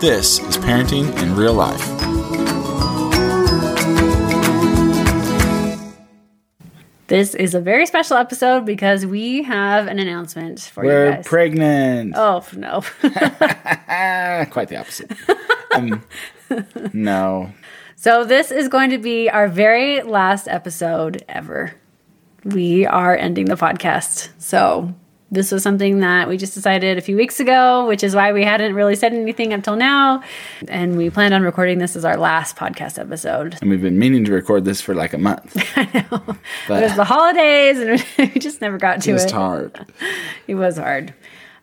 this is Parenting in Real Life. This is a very special episode because we have an announcement for you guys. We're pregnant. oh no. Quite the opposite. um, no. so this is going to be our very last episode ever. We are ending the podcast. So this was something that we just decided a few weeks ago, which is why we hadn't really said anything until now. And we planned on recording this as our last podcast episode. And we've been meaning to record this for like a month. I know. But it was the holidays and we just never got to It was it. hard. It was hard.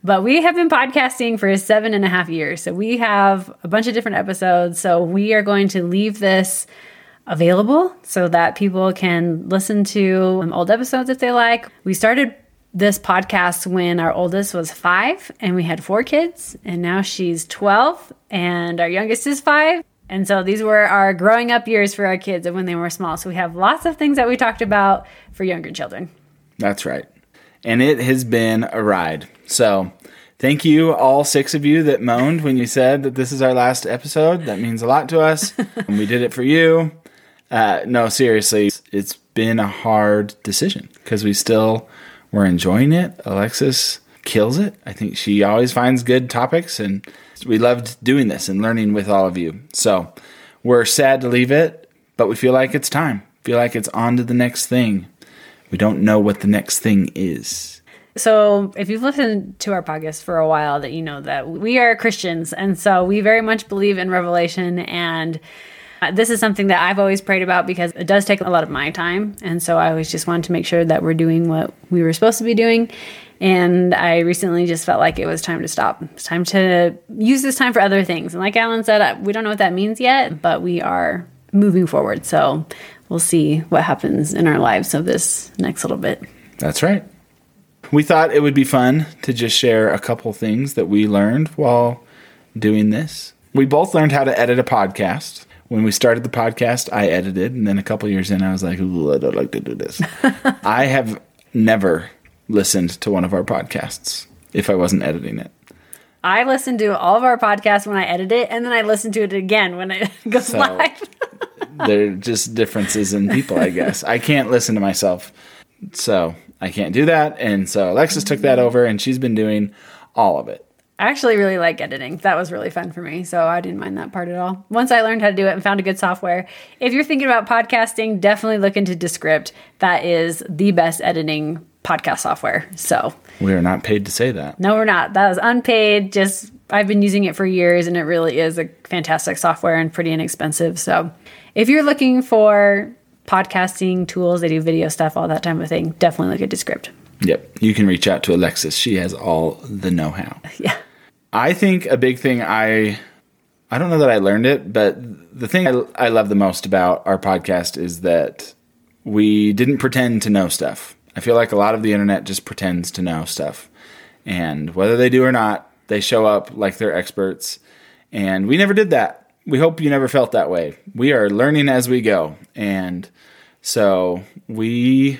But we have been podcasting for seven and a half years. So we have a bunch of different episodes. So we are going to leave this available so that people can listen to um, old episodes if they like. We started this podcast when our oldest was five and we had four kids, and now she's 12 and our youngest is five. And so these were our growing up years for our kids and when they were small. So we have lots of things that we talked about for younger children. That's right. And it has been a ride. So, thank you, all six of you that moaned when you said that this is our last episode. That means a lot to us. and we did it for you. Uh, no, seriously, it's been a hard decision because we still were enjoying it. Alexis kills it. I think she always finds good topics, and we loved doing this and learning with all of you. So, we're sad to leave it, but we feel like it's time. Feel like it's on to the next thing. We don't know what the next thing is. So, if you've listened to our podcast for a while, that you know that we are Christians, and so we very much believe in revelation. And this is something that I've always prayed about because it does take a lot of my time, and so I always just wanted to make sure that we're doing what we were supposed to be doing. And I recently just felt like it was time to stop. It's time to use this time for other things. And like Alan said, uh, we don't know what that means yet, but we are moving forward. So we'll see what happens in our lives of this next little bit. That's right. We thought it would be fun to just share a couple things that we learned while doing this. We both learned how to edit a podcast. When we started the podcast, I edited, and then a couple years in, I was like, Ooh, I don't like to do this. I have never listened to one of our podcasts if I wasn't editing it. I listen to all of our podcasts when I edit it, and then I listen to it again when it goes So- live. They're just differences in people, I guess. I can't listen to myself, so I can't do that. And so Alexis took that mm-hmm. over, and she's been doing all of it. I actually really like editing. That was really fun for me, so I didn't mind that part at all. Once I learned how to do it and found a good software, if you're thinking about podcasting, definitely look into Descript. That is the best editing podcast software. So, We are not paid to say that. no, we're not. That was unpaid. Just I've been using it for years, and it really is a fantastic software and pretty inexpensive. So, if you're looking for podcasting tools, they do video stuff, all that type of thing. Definitely look at Descript. Yep. You can reach out to Alexis. She has all the know how. Yeah. I think a big thing I I don't know that I learned it, but the thing I, I love the most about our podcast is that we didn't pretend to know stuff. I feel like a lot of the internet just pretends to know stuff. And whether they do or not, they show up like they're experts. And we never did that. We hope you never felt that way. We are learning as we go. And so we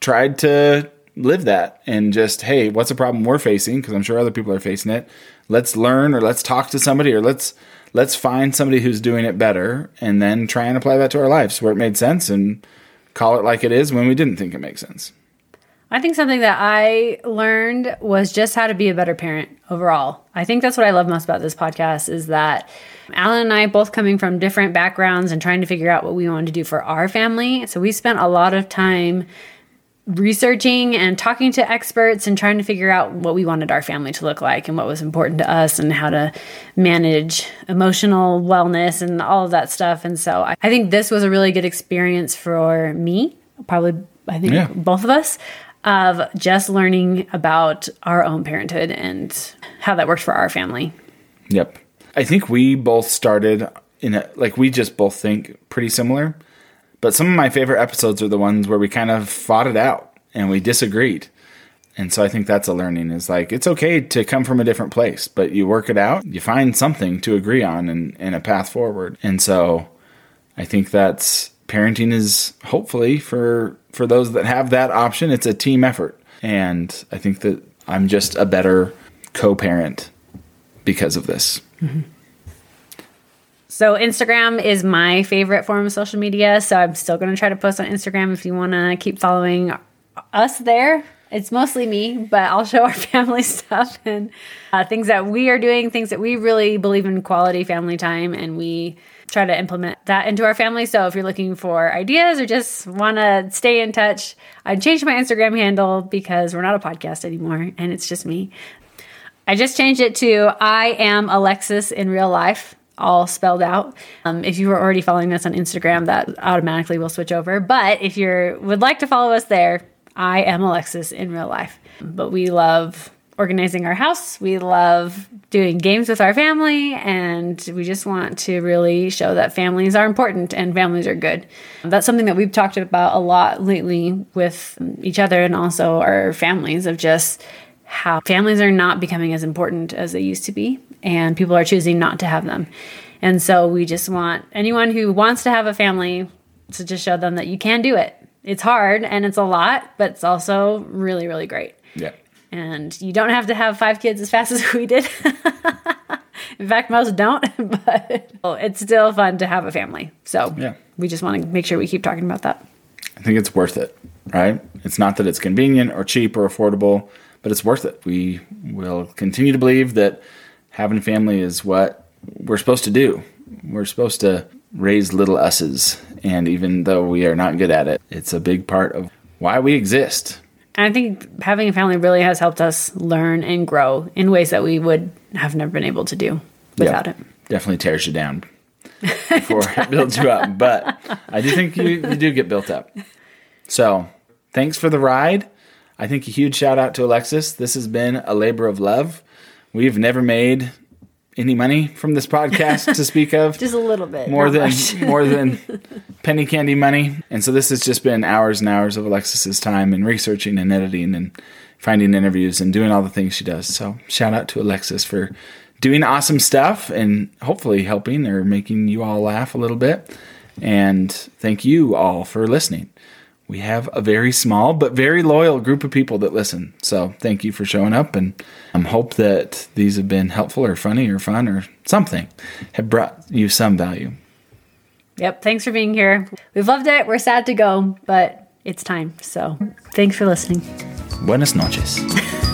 tried to live that and just hey what's a problem we're facing because i'm sure other people are facing it let's learn or let's talk to somebody or let's let's find somebody who's doing it better and then try and apply that to our lives where it made sense and call it like it is when we didn't think it makes sense I think something that I learned was just how to be a better parent overall. I think that's what I love most about this podcast is that Alan and I both coming from different backgrounds and trying to figure out what we wanted to do for our family. So we spent a lot of time researching and talking to experts and trying to figure out what we wanted our family to look like and what was important to us and how to manage emotional wellness and all of that stuff. And so I think this was a really good experience for me, probably, I think Yeah. both of us, of just learning about our own parenthood and how that worked for our family. Yep. I think we both started in a, like we just both think pretty similar. But some of my favorite episodes are the ones where we kind of fought it out and we disagreed. And so I think that's a learning is like it's okay to come from a different place, but you work it out, you find something to agree on and, and a path forward. And so I think that's parenting is hopefully for for those that have that option, it's a team effort. And I think that I'm just a better co-parent because of this. Mm-hmm. So Instagram is my favorite form of social media. So I'm still going to try to post on Instagram if you want to keep following us there. It's mostly me, but I'll show our family stuff and uh, things that we are doing, things that we really believe in quality family time, and we try to implement that into our family. So if you're looking for ideas or just want to stay in touch, I changed my Instagram handle because we're not a podcast anymore and it's just me. I just changed it to I am Alexis in real life, all spelled out. Um, if you were already following us on Instagram, that automatically will switch over. But if you would like to follow us there, I am Alexis in real life. But we love organizing our house. We love doing games with our family, and we just want to really show that families are important and families are good. That's something that we've talked about a lot lately with each other and also our families of just how families are not becoming as important as they used to be, and people are choosing not to have them. And so we just want anyone who wants to have a family to just show them that you can do it. It's hard and it's a lot, but it's also really, really great. Yeah and you don't have to have five kids as fast as we did. In fact, most don't, but it's still fun to have a family. So yeah. we just want to make sure we keep talking about that. I think it's worth it, right? It's not that it's convenient or cheap or affordable, but it's worth it. We will continue to believe that having a family is what we're supposed to do. We're supposed to raise little us's, and even though we are not good at it, it's a big part of why we exist and I think having a family really has helped us learn and grow in ways that we would have never been able to do without yeah, it. Definitely tears you down before it builds you up. But I do think you, you do get built up. So thanks for the ride. I think a huge shout out to Alexis. This has been a labor of love. We've never made any money from this podcast to speak of. just a little bit. More than more than penny candy money. And so this has just been hours and hours of Alexis's time in researching and editing and finding interviews and doing all the things she does. So shout out to Alexis for doing awesome stuff and hopefully helping or making you all laugh a little bit. And thank you all for listening we have a very small but very loyal group of people that listen. So thank you for showing up, and I um, hope that these have been helpful or funny or fun or something, have brought you some value. Yep. Thanks for being here. We've loved it. We're sad to go, but it's time. So thanks for listening. Buenas noches.